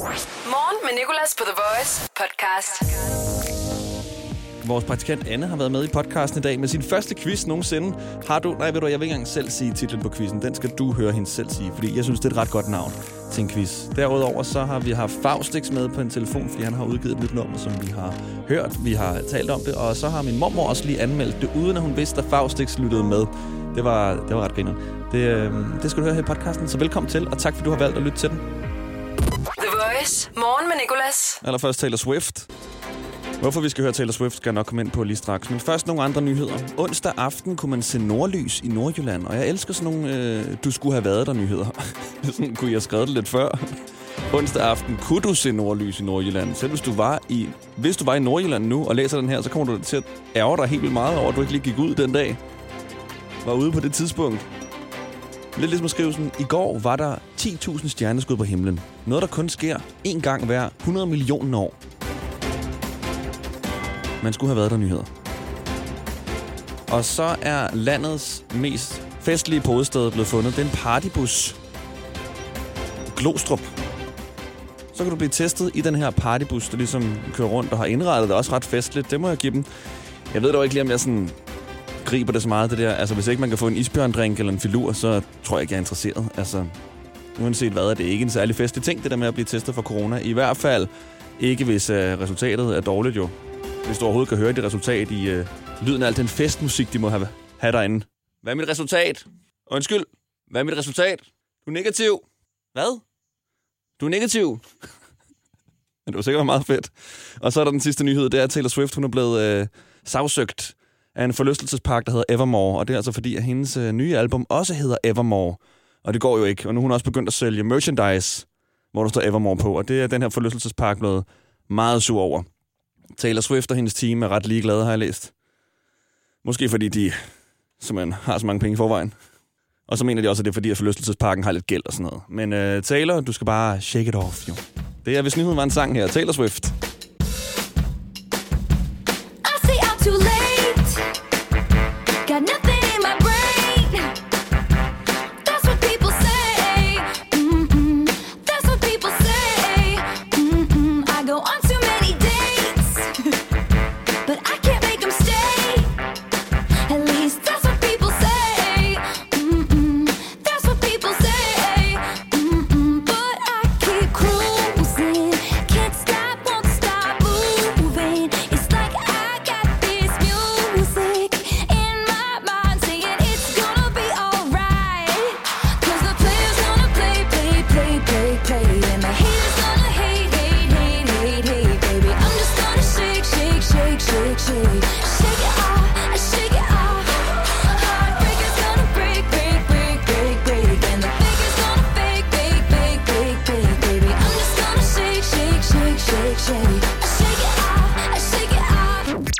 Morgen med Nicolas på The Voice podcast. Vores praktikant Anne har været med i podcasten i dag med sin første quiz nogensinde. Har du... Nej, ved du, jeg vil ikke engang selv sige titlen på quizzen. Den skal du høre hende selv sige, fordi jeg synes, det er et ret godt navn til en quiz. Derudover så har vi haft Faustix med på en telefon, fordi han har udgivet et nyt nummer, som vi har hørt. Vi har talt om det, og så har min mormor også lige anmeldt det, uden at hun vidste, at Faustix lyttede med. Det var, det var ret griner. Det, øh, det skal du høre her i podcasten, så velkommen til, og tak fordi du har valgt at lytte til den. The Morgen med Nicolas. Allerførst Taylor Swift. Hvorfor vi skal høre Taylor Swift, skal jeg nok komme ind på lige straks. Men først nogle andre nyheder. Onsdag aften kunne man se nordlys i Nordjylland, og jeg elsker sådan nogle, øh, du skulle have været der nyheder. sådan kunne jeg have skrevet det lidt før. Onsdag aften kunne du se nordlys i Nordjylland. Selv hvis du var i, hvis du var i Nordjylland nu og læser den her, så kommer du til at ærge dig helt vildt meget over, at du ikke lige gik ud den dag. Var ude på det tidspunkt. Lidt ligesom at skrive sådan, i går var der 10.000 stjerneskud på himlen. Noget, der kun sker én gang hver 100 millioner år. Man skulle have været der nyheder. Og så er landets mest festlige hovedsted blevet fundet. Det er en partybus. Glostrup. Så kan du blive testet i den her partybus, der ligesom kører rundt og har indrettet det også ret festligt. Det må jeg give dem. Jeg ved dog ikke lige, om jeg sådan griber det så meget, det der. Altså, hvis ikke man kan få en isbjørndrink eller en filur, så tror jeg ikke, jeg er interesseret. Altså, uanset hvad, er det ikke en særlig festlig ting, det der med at blive testet for corona. I hvert fald ikke, hvis øh, resultatet er dårligt jo. Hvis du overhovedet kan høre det resultat i øh, lyden af al den festmusik, de må have, have derinde. Hvad er mit resultat? Undskyld. Hvad er mit resultat? Du er negativ. Hvad? Du er negativ. Men det var sikkert meget fedt. Og så er der den sidste nyhed, det er, at Taylor Swift hun er blevet øh, sagsøgt af en forlystelsespark, der hedder Evermore. Og det er altså fordi, at hendes øh, nye album også hedder Evermore. Og det går jo ikke. Og nu er hun også begyndt at sælge merchandise, hvor der står Evermore på. Og det er den her forlystelsespark blevet meget sur over. Taylor Swift og hendes team er ret ligeglade, har jeg læst. Måske fordi de simpelthen har så mange penge i forvejen. Og så mener de også, at det er fordi, at forlystelsesparken har lidt gæld og sådan noget. Men uh, Taylor, du skal bare shake it off, jo. Det er, hvis nyheden var en sang her. Taylor Swift.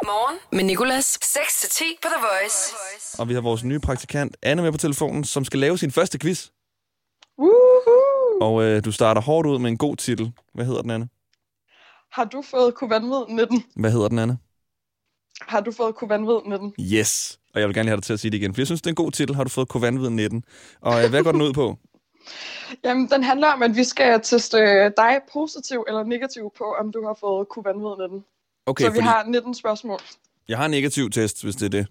Morgen med Nicolas. 6-10 på The Voice. Og vi har vores nye praktikant Anne med på telefonen, som skal lave sin første quiz. Woohoo! Og øh, du starter hårdt ud med en god titel. Hvad hedder den, Anne? Har du fået kovanvid 19? Hvad hedder den, Anne? Har du fået kovanvid 19? Yes. Og jeg vil gerne lige have dig til at sige det igen, for jeg synes, det er en god titel. Har du fået Kovanvid 19? Og øh, hvad går den ud på? Jamen, den handler om, at vi skal teste øh, dig positiv eller negativ på, om du har fået kovanvid 19. Okay, Så vi har 19 spørgsmål. jeg har en negativ test, hvis det er det.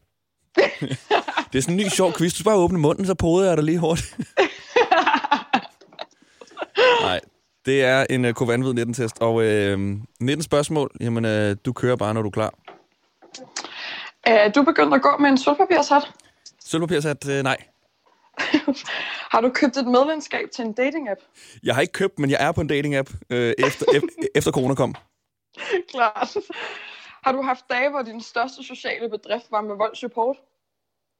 det er sådan en ny sjov quiz. Du skal bare åbne munden, så poder jeg dig lige hurtigt. Nej, det er en uh, Kovanvid 19-test. Og øh, 19 spørgsmål, jamen øh, du kører bare, når du er klar. Uh, du begyndte at gå med en sølvpapirshat. Sølvpapirsat, øh, nej. Har du købt et medlemskab til en dating-app? Jeg har ikke købt, men jeg er på en dating-app, øh, efter, efter corona kom. Klart. Har du haft dage, hvor din største sociale bedrift var med voldsupport?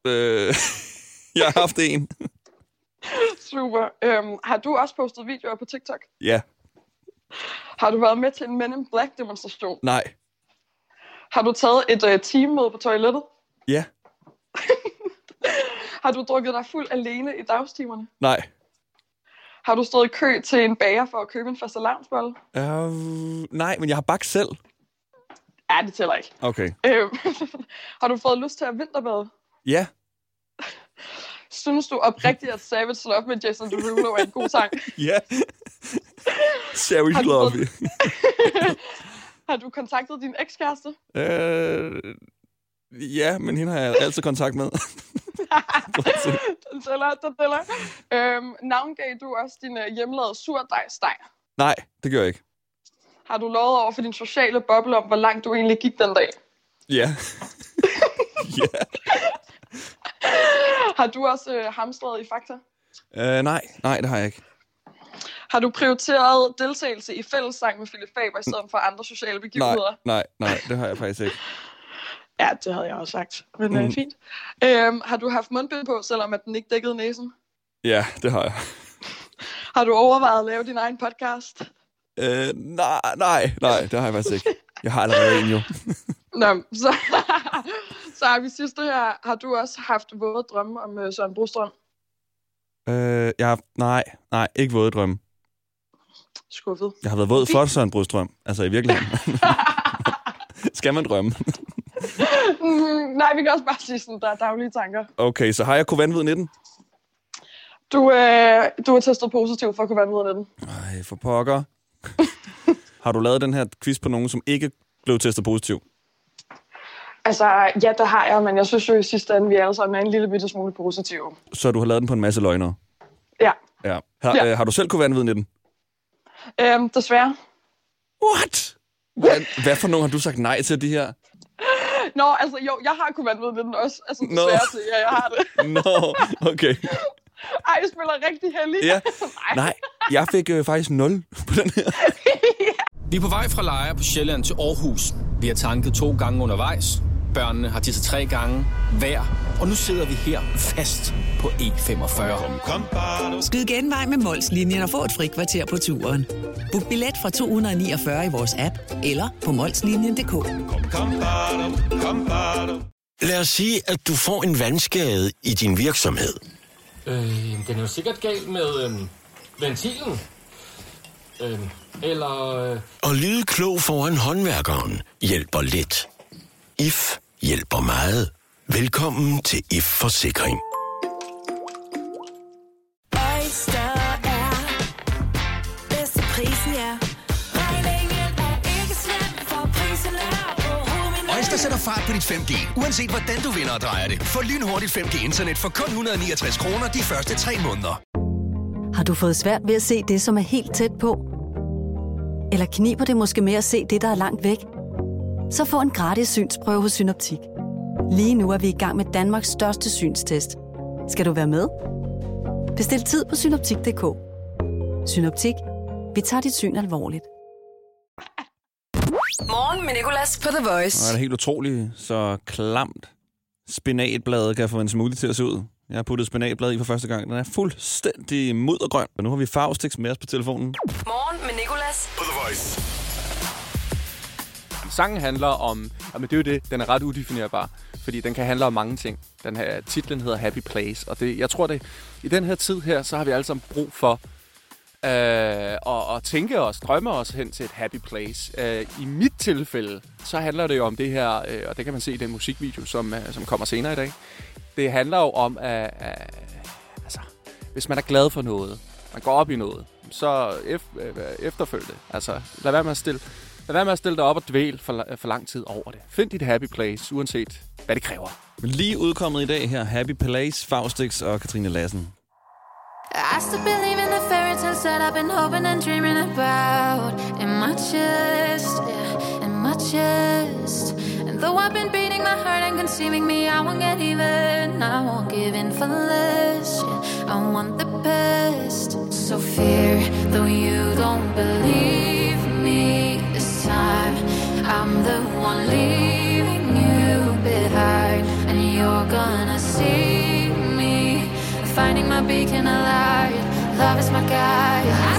Øh, jeg har haft en. Super. Um, har du også postet videoer på TikTok? Ja, Har du været med til en Men in Black demonstration? nej, Har du taget et uh, teammøde på toilettet? ja, Har du drukket dig fuld alene i dagstimerne? nej. Har du stået i kø til en bager for at købe en fastelavnsbolle? Uh, nej, men jeg har bagt selv. Ja, det tæller ikke. Okay. Øhm, har du fået lyst til at vinterbade? Ja, Synes du oprigtigt, at Savage Love med Jason Derulo er en god sang? ja. Har du Sloppy. Har du kontaktet din ekskæreste? øh, ja, men hende har jeg altid kontakt med. Den tæller, den tæller. Øhm, navngav du også din øh, hjemmelavede surdejsdej? Nej, det gør jeg ikke. Har du lovet over for din sociale boble om, hvor langt du egentlig gik den dag? Ja. ja. Har du også øh, hamstret i Fakta? Øh, nej, nej, det har jeg ikke. Har du prioriteret deltagelse i fællessang med Philip Faber i stedet for andre sociale Nej, begivenheder? nej, nej, det har jeg faktisk ikke. Ja, det havde jeg også sagt. Men Mm. øh, fint. Øhm, har du haft mundbind på, selvom at den ikke dækkede næsen? Ja, det har jeg. Har du overvejet at lave din egen podcast? Øh, nej, nej, nej, det har jeg faktisk ikke. Jeg har allerede en jo. Nå, så, så har vi sidste her. Har du også haft våde drømme om øh, Søren Brostrøm? Øh, jeg har, nej, nej, ikke våde drømme. Skuffet. Jeg har været våd for Søren Brudstrøm. Altså i virkeligheden. Skal man drømme? Mm, nej, vi kan også bare sige sådan, der er daglige tanker. Okay, så har jeg Kovanvid 19? Du, øh, du er testet positiv for at kunne være med den. Ej, for pokker. har du lavet den her quiz på nogen, som ikke blev testet positiv? Altså, ja, det har jeg, men jeg synes jo i sidste ende, vi alle sammen er en lille bitte smule positive. Så du har lavet den på en masse løgnere? Ja, Ja. Har, Ja. Øh, har du selv Kovanvid 19? øhm, desværre. What? Hvad, hvad for nogen har du sagt nej til de her? Nå, altså jo, jeg har kunne være med den også. Altså, Nå. desværre til, ja, jeg har det. Nå, okay. Ej, jeg spiller rigtig heldig. Ja. Nej, jeg fik øh, faktisk 0 på den her. Vi er på vej fra Lejre på Sjælland til Aarhus. Vi har tanket to gange undervejs. Børnene har tisset tre gange hver. Og nu sidder vi her fast på E45. Skyd genvej med Molslinjen og få et fri kvarter på turen. Book billet fra 249 i vores app eller på molslinjen.dk. Lad os sige, at du får en vandskade i din virksomhed. Øh, den er jo sikkert galt med øh, ventilen. Øh, eller... Øh, Og lyde klog foran håndværkeren hjælper lidt. IF hjælper meget. Velkommen til IF Forsikring. Oyster er bedst til prisen, ja. Regningen er ikke slem, for prisen er på Øjster sætter fart på dit 5G, uanset hvordan du vinder og drejer det. Få lynhurtigt 5G-internet for kun 169 kroner de første 3 måneder. Har du fået svært ved at se det, som er helt tæt på? Eller kniber det måske med at se det, der er langt væk? Så få en gratis synsprøve hos Synoptik. Lige nu er vi i gang med Danmarks største synstest. Skal du være med? Bestil tid på synoptik.dk. Synoptik. Vi tager dit syn alvorligt. Morgen med Nicolas på The Voice. er det helt utroligt, så klamt spinatbladet kan få en smoothie til at se ud. Jeg har puttet spinatblad i for første gang. Den er fuldstændig muddergrøn. Og nu har vi Faustix med os på telefonen. Morgen med Nicolas. På The Voice. Sangen handler om... Jamen, det er jo det. Den er ret udefinerbar. Fordi den kan handle om mange ting. Den her titlen hedder Happy Place. Og det, jeg tror, det i den her tid her, så har vi alle sammen brug for øh, at, at tænke os, drømme os hen til et happy place. Øh, I mit tilfælde, så handler det jo om det her, øh, og det kan man se i den musikvideo, som, øh, som kommer senere i dag. Det handler jo om, at, øh, altså, hvis man er glad for noget, man går op i noget, så ef, øh, efterfølg det. Altså, lad være med at stille, lad være med at stille dig op og dvæl for, for lang tid over det. Find dit happy place, uanset hvad det kræver. Men lige udkommet i dag her, Happy Place, Faustix og Katrine Lassen. I still believe in the fairy tales that I've been hoping and dreaming about in my chest, yeah, in my chest. And though I've been beating my heart and consuming me, I won't get even. I won't give in for less. Yeah, I want the best. So fear, though you don't believe I'm the one leaving you behind, and you're gonna see me finding my beacon of light. Love is my guide. I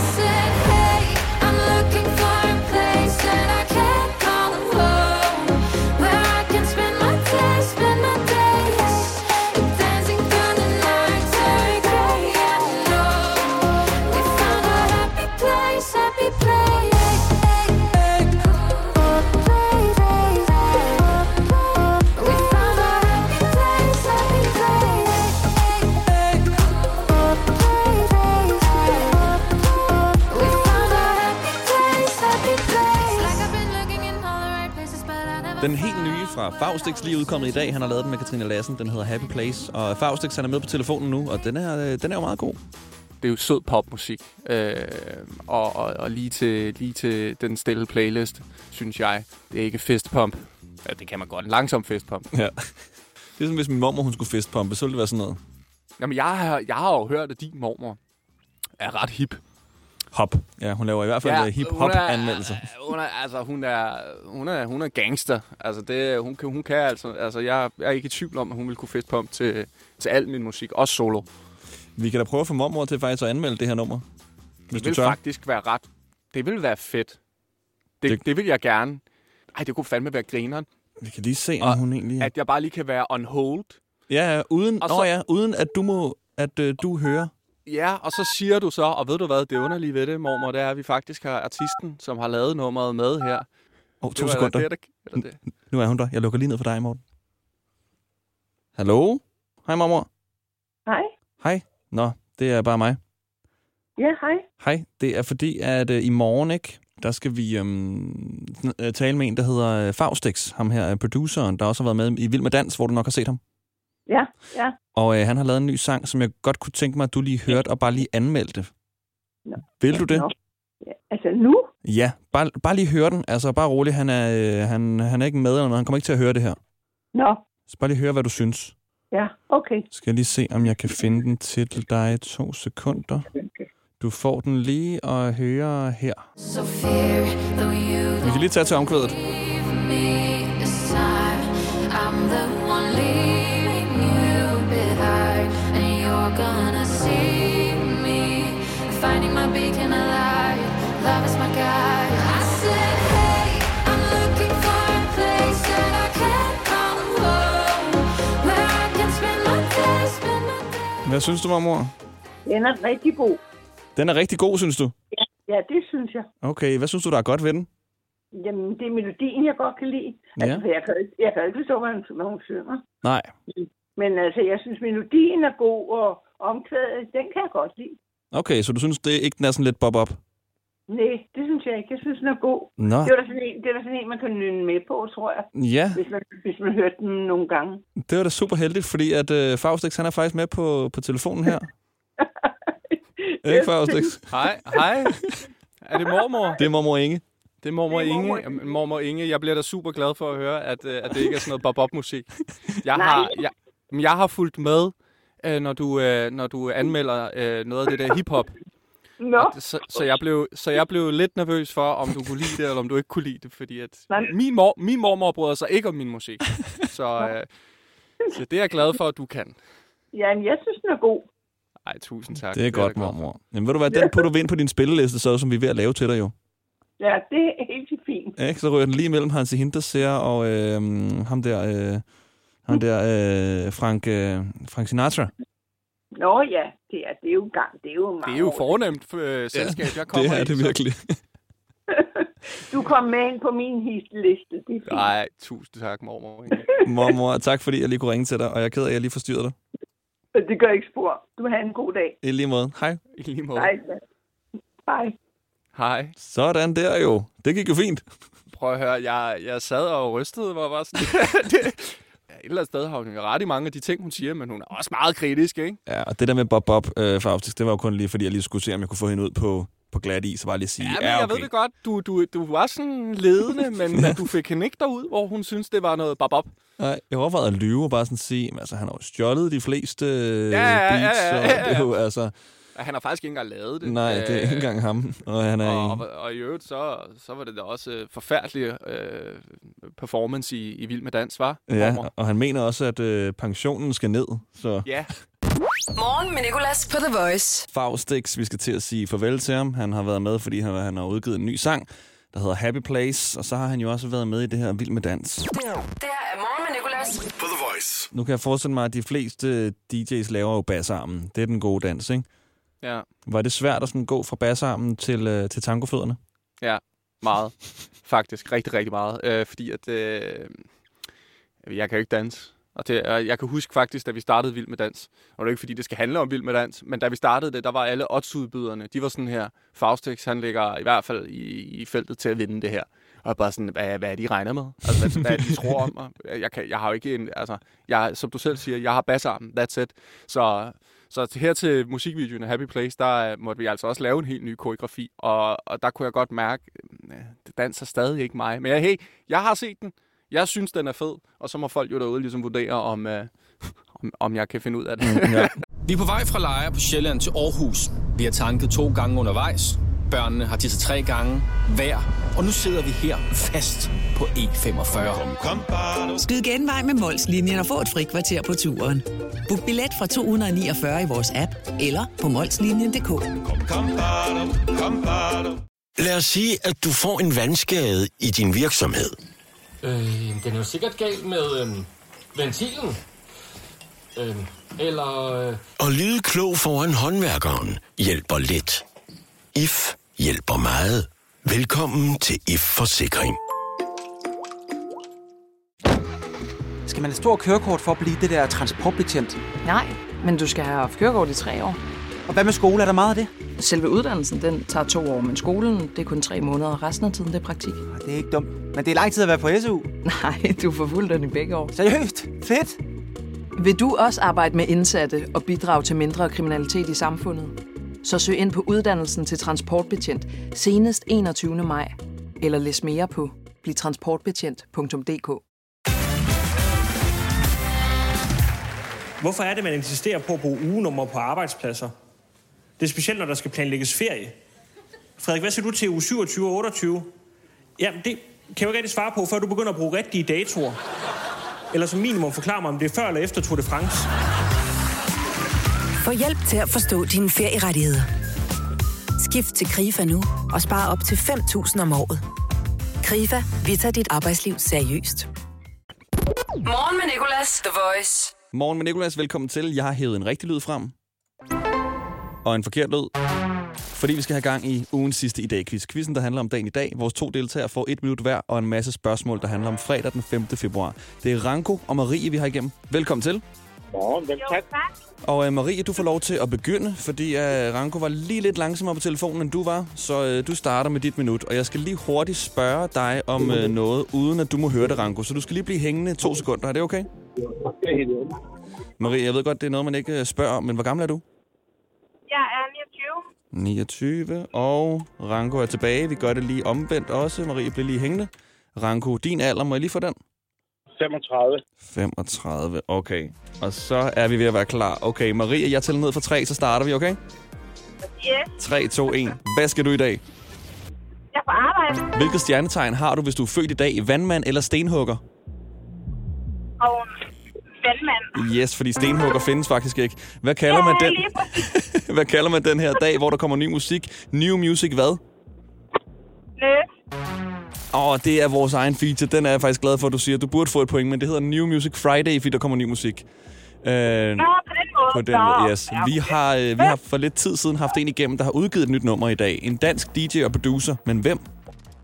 fra Faustix lige udkommet i dag. Han har lavet den med Katrine Lassen. Den hedder Happy Place. Og Faustix han er med på telefonen nu, og den er, den er jo meget god. Det er jo sød popmusik. Øh, og, og, og lige, til, lige til den stille playlist, synes jeg, det er ikke festpump. Ja, det kan man godt. En langsom festpump. Ja. Det er som hvis min mormor hun skulle festpumpe, så ville det være sådan noget. Jamen, jeg har, jeg har jo hørt, at din mormor er ret hip. Hop. Ja, hun laver i hvert fald ja, hip-hop-anmeldelser. Hun er, altså, hun er, hun er, hun er gangster. Altså, det, hun, kan, hun kan altså, altså jeg, jeg er ikke i tvivl om, at hun vil kunne festpump til, til al min musik, også solo. Vi kan da prøve at få mormor til faktisk at anmelde det her nummer. Hvis det vil du tør. faktisk være ret... Det vil være fedt. Det, Det- det, vil jeg gerne. Ej, det kunne fandme være grineren. Vi kan lige se, om hun egentlig... At jeg bare lige kan være on hold. Ja, uden, Og så- oh, ja, uden at du må at øh, du hører. Ja, og så siger du så, og ved du hvad, det underlige ved det, mormor, det er, at vi faktisk har artisten, som har lavet nummeret med her. Åh, oh, Det to var sekunder. Det, der, eller det. Nu er hun der. Jeg lukker lige ned for dig, Morten. Hallo? Hej, mormor. Hej. Hej. Nå, det er bare mig. Ja, hej. Hej. Det er fordi, at øh, i morgen, ikke, der skal vi øhm, øh, tale med en, der hedder øh, Faustix. Ham her er produceren, der også har været med i Vild med Dans, hvor du nok har set ham. Ja, ja. Og øh, han har lavet en ny sang, som jeg godt kunne tænke mig, at du lige hørte og bare lige anmeldte. Nå. Vil du det? Nå. Ja, altså nu? Ja, bare, bare lige høre den. Altså, bare rolig. Han er, øh, han, han er ikke med eller noget. Han kommer ikke til at høre det her. Nå, Så bare lige høre, hvad du synes. ja, okay. Skal jeg lige se, om jeg kan finde den til dig. To sekunder. Du får den lige at høre her. So fear, Vi kan lige tage til omkvædet. I'm the Hvad synes du, mormor? Den er rigtig god. Den er rigtig god, synes du? Ja, ja, det synes jeg. Okay, hvad synes du, der er godt ved den? Jamen, det er melodien, jeg godt kan lide. Ja. Altså, jeg kan, ikke- jeg kan ikke forstå, hvad hun, hvad hun synger. Nej. Men altså, jeg synes, melodien er god, og omkvædet, den kan jeg godt lide. Okay, så du synes det ikke, den er sådan lidt bob-op? Nej, det synes jeg ikke. Jeg synes, den er god. Nå. Det er da sådan en, det er da sådan en man kan nynne med på, tror jeg. Ja. Hvis man, hvis man hørte den nogle gange. Det var da super heldigt, fordi at øh, Faustix, han er faktisk med på, på telefonen her. ikke, Faustix? Hej, hej. Er det mormor? Det er mormor Inge. Det er mormor Det er Inge. mormor Mormor Inge, jeg bliver da super glad for at høre, at, øh, at det ikke er sådan noget bob-op-musik. Jeg Nej. har, jeg, men jeg har fulgt med, øh, når, du, øh, når du anmelder noget af det der hiphop. Nå, det- Så, så, jeg blev, så jeg blev lidt nervøs for, om du kunne lide det, eller om du ikke kunne lide det, fordi at Nej. min, mor, min mormor bryder sig ikke om min musik. Så, øh, så det er jeg glad for, at du kan. jamen, jeg synes, den er god. Ej, tusind tak. Det er godt, da glad for. mormor. Jamen ved du hvad, den putter vi ind på din spilleliste, så som vi er ved at lave til dig jo. Ja, det er helt fint. Ikke? Så rører den lige mellem Hansi Hinterseer og øh, ham der, øh, ham der øh, Frank, øh, Frank Sinatra. Nå ja, det er, det er jo gang. Det er jo, Det er jo fornemt øh, selskab, jeg kommer det er det virkelig. Du kom med ind på min hitliste. Nej, tusind tak, mormor. Mormor, tak fordi jeg lige kunne ringe til dig, og jeg er ked af, at jeg lige forstyrrede dig. Det gør ikke spor. Du har en god dag. I lige måde. Hej. I lige måde. Hej. Hej. Hej. Sådan der jo. Det gik jo fint. Prøv at høre, jeg, jeg sad og rystede, hvor var sådan... det, ja, et eller andet sted har hun ret i mange af de ting, hun siger, men hun er også meget kritisk, ikke? Ja, og det der med Bob Bob øh, Faustik, det var jo kun lige, fordi jeg lige skulle se, om jeg kunne få hende ud på, på glat is, og bare lige sige, Ja, men ja, jeg okay. ved det godt. Du, du, du var sådan ledende, men at du fik hende ikke derud, hvor hun synes, det var noget bob-op. Nej, jeg overvejede at lyve og bare sådan sige, men altså, han har jo stjålet de fleste øh, Ja, ja, ja, beats, ja, ja, og ja. det er jo altså... Han har faktisk ikke engang lavet det. Nej, det er ikke engang ham, og han er Og, i- og, og i øvrigt, så, så var det da også øh, forfærdelig øh, performance i, i Vild med Dans, var? Ja, og han mener også, at øh, pensionen skal ned, så... Ja. Morgen med Nicolas på The Voice. Faustix, vi skal til at sige farvel til ham. Han har været med, fordi han, han har udgivet en ny sang, der hedder Happy Place, og så har han jo også været med i det her Vild med Dans. Det her er Morgen med Nicolas. På The Voice. Nu kan jeg forestille mig, at de fleste DJ's laver jo bassarmen. Det er den gode dans, ikke? Ja. Var det svært at sådan gå fra bassarmen til, øh, til tangofødderne? Ja, meget. Faktisk rigtig, rigtig meget. Øh, fordi at... Øh, jeg kan jo ikke danse. Og det, og jeg kan huske faktisk, da vi startede Vild med Dans, og det er ikke fordi, det skal handle om Vild med Dans, men da vi startede det, der var alle oddsudbyderne, de var sådan her, Faustix, han ligger i hvert fald i, i feltet til at vinde det her. Og bare sådan, hvad, hvad er de regner med? Altså, hvad, hvad er de tror om mig? Jeg, kan, jeg har jo ikke en, altså, jeg, som du selv siger, jeg har bassarmen, that's it. Så, så til- her til musikvideoen af Happy Place, der øh, måtte vi altså også lave en helt ny koreografi, og, og der kunne jeg godt mærke, øh, det danser stadig ikke mig. Men jeg, hey, jeg har set den, jeg synes, den er fed, og så må folk jo derude ligesom vurdere, om, øh, om, om jeg kan finde ud af det. Ja. Vi er på vej fra Lejre på Sjælland til Aarhus. Vi har tanket to gange undervejs. Børnene har tisset tre gange hver. Og nu sidder vi her fast på E45. Skyd genvej med Molslinjen og få et fri kvarter på turen. Book billet fra 249 i vores app eller på molslinjen.dk. Lad os sige, at du får en vandskade i din virksomhed. Øh, den er jo sikkert galt med øh, ventilen. Øh, eller... Øh, Og lyde klog foran håndværkeren hjælper lidt. IF hjælper meget. Velkommen til IF Forsikring. Skal man have stor kørekort for at blive det der transportbetjent? Nej, men du skal have haft kørekort i tre år. Og hvad med skole? Er der meget af det? Selve uddannelsen, den tager to år, men skolen, det er kun tre måneder, og resten af tiden, det er praktik. Det er ikke dumt. Men det er lang tid at være på SU. Nej, du får fuld den i begge år. Seriøst? Fedt! Vil du også arbejde med indsatte og bidrage til mindre kriminalitet i samfundet? Så søg ind på uddannelsen til transportbetjent senest 21. maj. Eller læs mere på blivtransportbetjent.dk. Hvorfor er det, man insisterer på at bruge ugenummer på arbejdspladser? Det er specielt, når der skal planlægges ferie. Frederik, hvad siger du til uge 27 og 28? Jamen, det kan jeg jo ikke rigtig svare på, før du begynder at bruge rigtige datoer. Eller som minimum forklare mig, om det er før eller efter Tour de France. Få hjælp til at forstå dine ferierettigheder. Skift til KRIFA nu og spar op til 5.000 om året. KRIFA, vi tager dit arbejdsliv seriøst. Morgen med Nicolas, The Voice. Morgen med Nicolas, velkommen til. Jeg har hævet en rigtig lyd frem. Og en forkert lyd. Fordi vi skal have gang i ugens sidste i dag quiz. Quizzen, der handler om dagen i dag. Vores to deltagere får et minut hver, og en masse spørgsmål, der handler om fredag den 5. februar. Det er Ranko og Marie, vi har igennem. Velkommen til. Morgen, vel tak. Og uh, Marie, du får lov til at begynde, fordi uh, Ranko var lige lidt langsommere på telefonen, end du var. Så uh, du starter med dit minut, og jeg skal lige hurtigt spørge dig om uh, noget, uden at du må høre det, Ranko. Så du skal lige blive hængende to sekunder. Er det okay? Det er helt. Marie, jeg ved godt, det er noget, man ikke øh, spørger om, men hvor gammel er du? Jeg er 29. 29, og Ranko er tilbage. Vi gør det lige omvendt også. Marie bliver lige hængende. Ranko, din alder, må jeg lige få den? 35. 35, okay. Og så er vi ved at være klar. Okay, Marie, jeg tæller ned fra 3, så starter vi, okay? Yes. 3, 2, 1. Hvad skal du i dag? Jeg er på arbejde. Hvilket stjernetegn har du, hvis du er født i dag? Vandmand eller stenhugger? Og vandmand. Yes, fordi stenhugger findes faktisk ikke. Hvad kalder man Ja, den? lige præcis. hvad kalder man den her dag, hvor der kommer ny musik? New music hvad? Nød. Åh, oh, det er vores egen feature. Den er jeg faktisk glad for, at du siger. Du burde få et point, men det hedder New Music Friday, fordi der kommer ny musik. Øh, Nå, på den måde. på den måde, yes. Vi har, øh, vi har for lidt tid siden haft en igennem, der har udgivet et nyt nummer i dag. En dansk DJ og producer. Men hvem? Det,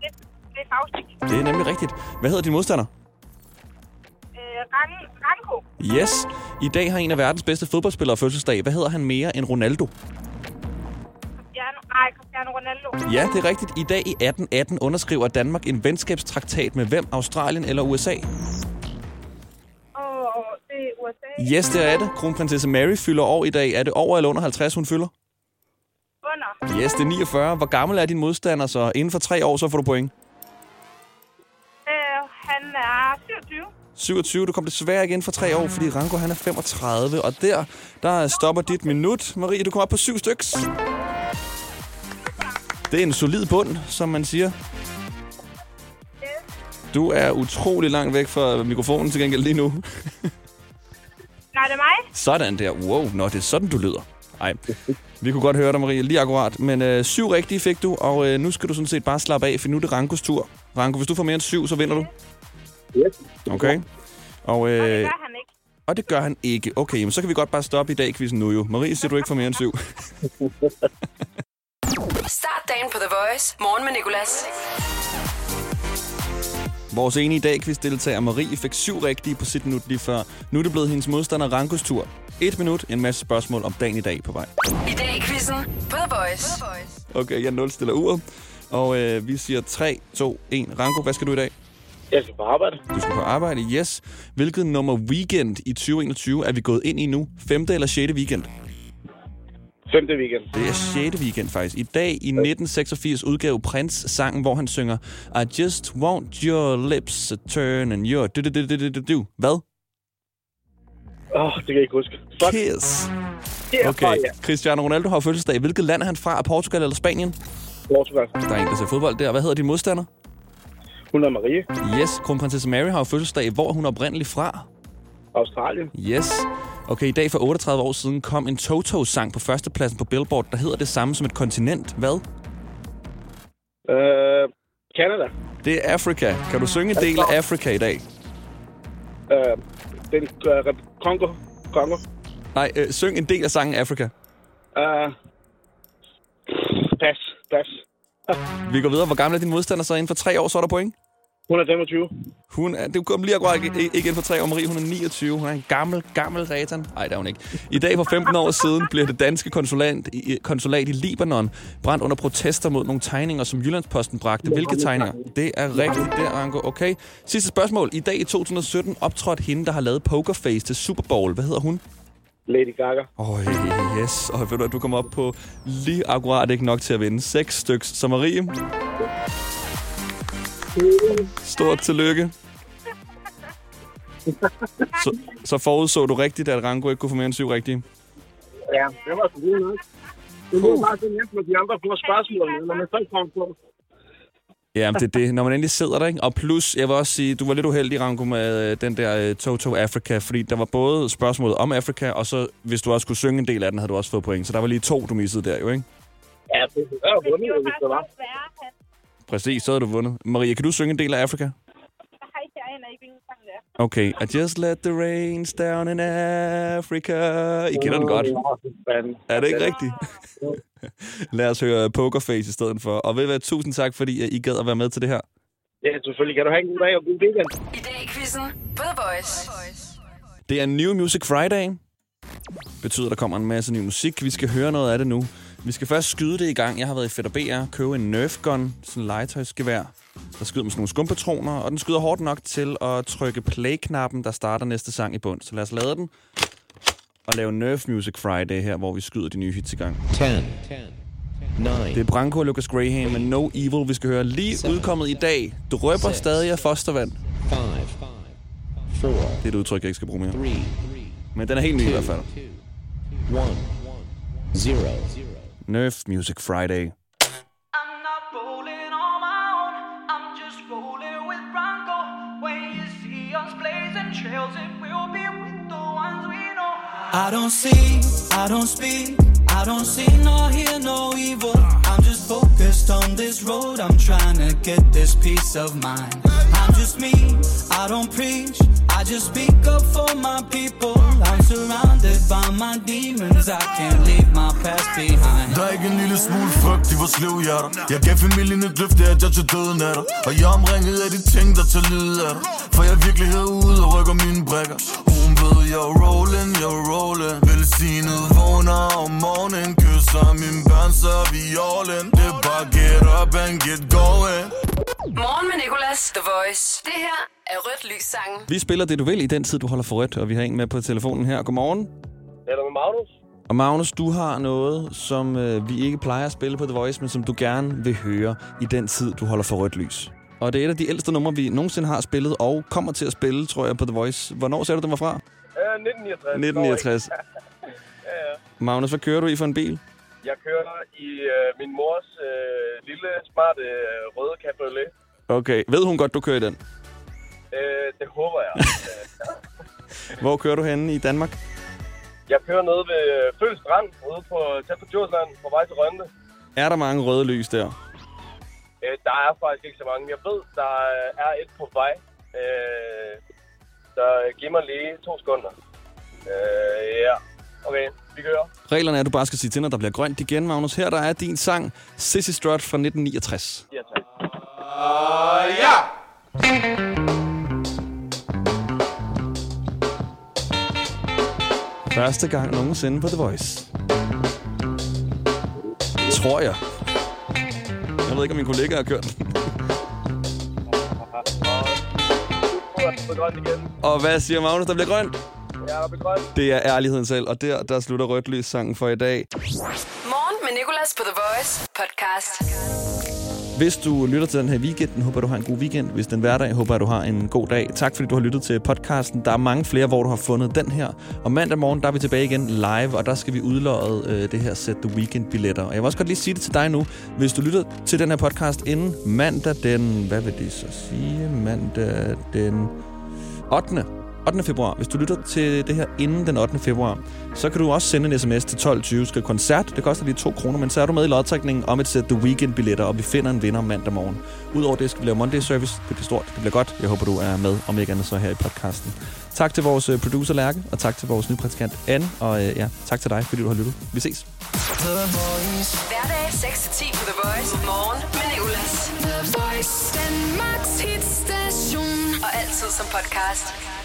det er Faustik. Det er nemlig rigtigt. Hvad hedder din modstander? Øh, Rang, Ranko. Yes. I dag har en af verdens bedste fodboldspillere fødselsdag. Hvad hedder han mere end Ronaldo? Nej, Cristiano Ronaldo. Ja, det er rigtigt. I dag i 1818 underskriver Danmark en venskabstraktat med hvem? Australien eller USA? Og det er USA. Yes, det er det. Kronprinsesse Mary fylder år i dag. Er det over eller under 50, hun fylder? Under. Yes, det er 49. Hvor gammel er din modstander, så inden for tre år, så får du point? Øh, han er 27. 27. Du kom desværre ikke ind for tre år, fordi Ranko han er 35. Og der, der stopper dit minut. Marie, du kommer op på syv styks. Det er en solid bund, som man siger. Du er utrolig langt væk fra mikrofonen til gengæld lige nu. Nej, det er mig. Sådan der. Wow, nå, det er sådan, du lyder. Nej, vi kunne godt høre dig, Marie, lige akkurat. Men øh, syv rigtige fik du, og øh, nu skal du sådan set bare slappe af, for nu er det Rankos tur. Ranko, hvis du får mere end syv, så vinder du. Yes. Okay. Og, øh, Det gør han ikke. og det gør han ikke. Okay, men så kan vi godt bare stoppe i dag quizzen nu jo. Marie, siger du ikke får mere end syv? Start dagen på The Voice. Morgen med Nicolas. Vores enige i dag quizdeltager Marie fik syv rigtige på sit minut lige før. Nu er det blevet hendes modstander Rankos tur. Et minut, en masse spørgsmål om dagen i dag på vej. I dag i quizzen på The Voice. Okay, jeg nulstiller uret. Og øh, vi siger 3, 2, 1. Ranko, hvad skal du i dag? Jeg skal på arbejde. Du skal på arbejde, yes. Hvilket nummer weekend i 2021 er vi gået ind i nu? Femte eller sjette weekend? Femte weekend. Det er 6. weekend faktisk. I dag i 1986 udgav Prince sangen, hvor han synger I just want your lips to turn and your du du du du du du Hvad? Åh, oh, det kan jeg ikke huske. Fuck. Kiss. Okay. Cristiano Ronaldo har fødselsdag. Hvilket land er han fra? Er Portugal eller Spanien? Portugal. Der er en, der ser fodbold der. Hvad hedder din modstander? Hun er Marie. Yes, kronprinsesse Mary har fødselsdag. Hvor er hun oprindeligt fra? Australien. Yes. Okay, i dag for 38 år siden kom en Toto-sang på førstepladsen på Billboard, der hedder det samme som et kontinent. Hvad? Øh, Canada. Det er Afrika. Kan du synge en del af Afrika i dag? Øh, den øh, Kongo. Kongo. Nej, øh, syng en del af sangen Afrika. Øh, pas. Pas. Vi går videre. Hvor gammel er din modstander så? Inden for tre år, så er der point? Hun er 25. Hun er, det kom lige akkurat inden for tre år. Marie, hun er 29. Hun er en gammel, gammel retan. Nej, det er hun ikke. I dag for 15 år siden blev det danske konsulat i, konsulat i Libanon brændt under protester mod nogle tegninger, som Jyllandsposten bragte. Hvilke tegninger? Det er rigtigt, det er Anko. Okay. Sidste spørgsmål. I dag i 2017 optrådte hende, der har lavet Pokerface til Super Bowl. Hvad hedder hun? Lady Gaga. Åh, oh, yes. Og ved du, at du kommer op på lige akkurat ikke nok til at vinde. Seks styks. Så Marie, stort tillykke. Så, så forudså du rigtigt, at Rango ikke kunne få mere end syv rigtige? Ja, det var så godt nok. Det er bare så nemt, når de andre får spørgsmål, når man selv kommer på. Ja, men det er det. Når man endelig sidder der, ikke? Og plus, jeg vil også sige, du var lidt uheldig, Rango, med øh, den der uh, Toto Africa, fordi der var både spørgsmålet om Afrika, og så hvis du også skulle synge en del af den, havde du også fået point. Så der var lige to, du missede der jo, ikke? Ja, det er jo vundet, hvis det var. Præcis, så havde du vundet. Maria, kan du synge en del af Afrika? Nej, jeg aner ikke, hvilken sang det. Okay. I just let the rains down in Africa. I kender den godt. Er det ikke rigtigt? Lad os høre Pokerface i stedet for. Og ved hvad, tusind tak, fordi I gad at være med til det her. Ja, selvfølgelig. Kan du have en god dag og god weekend. I dag i quizzen The Voice. Det er New Music Friday. Betyder, der kommer en masse ny musik. Vi skal høre noget af det nu. Vi skal først skyde det i gang. Jeg har været i Fætter BR, købe en Nerf gun, sådan en legetøjsgevær, der skyder med sådan nogle skumpatroner, og den skyder hårdt nok til at trykke play-knappen, der starter næste sang i bund. Så lad os lade den og lave Nerf Music Friday her, hvor vi skyder de nye hits i gang. 10, 9, Det er Branko og Lucas Graham med No Evil, vi skal høre. Lige udkommet i dag. Drøber stadig af fostervand. 5, 4, Det er et udtryk, jeg ikke skal bruge mere. 3, Men den er helt ny i hvert fald. 1, 0. Nerf Music Friday. I don't see, I don't speak, I don't see nor hear no evil. I'm just focused on this road, I'm trying to get this peace of mind. I'm just me, I don't preach, I just speak up for my people. I'm surrounded by my demons, I can't leave my past behind. Der er ikke en lille smule frygt i vores liv, hjerter Jeg gav familien et løfte, at jeg til døden er der. Og jeg er omringet af de ting, der til lyd er dig. For jeg er virkelig herude og rykker mine brækker. Hun ved, jeg er rolling, jeg er rolling. Velsignet vågner om morgenen Kysser mine børn, så er vi all in Det er bare get up and get going Morgen med Nicolas, The Voice. Det her er Rødt Lys sangen. Vi spiller det, du vil i den tid, du holder for rødt, og vi har en med på telefonen her. Godmorgen. Er der med Magnus? Og Magnus, du har noget, som øh, vi ikke plejer at spille på The Voice, men som du gerne vil høre i den tid, du holder for rødt lys. Og det er et af de ældste numre, vi nogensinde har spillet, og kommer til at spille, tror jeg, på The Voice. Hvornår sagde du, den var fra? Øh, 1969. 1969. ja, ja. Magnus, hvad kører du i for en bil? Jeg kører i øh, min mors øh, lille, smarte øh, røde cabriolet. Okay. Ved hun godt, du kører i den? Øh, det håber jeg. Hvor kører du henne i Danmark? jeg kører nede ved øh, Føl Strand, ude på tæt på Djursland, på vej til Rønne. Er der mange røde lys der? Øh, der er faktisk ikke så mange. Jeg ved, der er et på vej. Øh, så giv mig lige to sekunder. Øh, ja, okay, vi kører. Reglerne er, at du bare skal sige til, når der bliver grønt igen, Magnus. Her der er din sang, Sissy Strut fra 1969. Ja, tak. Uh, ja! Første gang nogensinde på The Voice. Tror jeg. Jeg ved ikke, om min kollega har kørt. Og hvad siger Magnus, der bliver grønt? Det er ærligheden selv, og der, der slutter rødt lys sangen for i dag. Morgen med Nicolas på The Voice podcast. Hvis du lytter til den her weekend, håber jeg, du har en god weekend. Hvis den hverdag, håber jeg, du har en god dag. Tak fordi du har lyttet til podcasten. Der er mange flere, hvor du har fundet den her. Og mandag morgen, der er vi tilbage igen live, og der skal vi udlåde øh, det her Set The Weekend-billetter. Og jeg vil også godt lige sige det til dig nu. Hvis du lytter til den her podcast inden mandag den... Hvad vil det så sige? Mandag den 8. 8. februar. Hvis du lytter til det her inden den 8. februar, så kan du også sende en sms til 12.20. Skriv koncert. Det koster lige 2 kroner, men så er du med i lodtrækningen om et sæt The Weekend-billetter, og vi finder en vinder mandag morgen. Udover det skal vi lave Monday Service. Det bliver stort. Det bliver godt. Jeg håber, du er med, om ikke andet så her i podcasten. Tak til vores øh, producer Lærke, og tak til vores nye praktikant Anne. Og øh, ja, tak til dig, fordi du har lyttet. Vi ses. Hverdag 6-10 på The Voice. Morgen med Nicolas. The Voice. Danmarks hitstation. Og altid som podcast.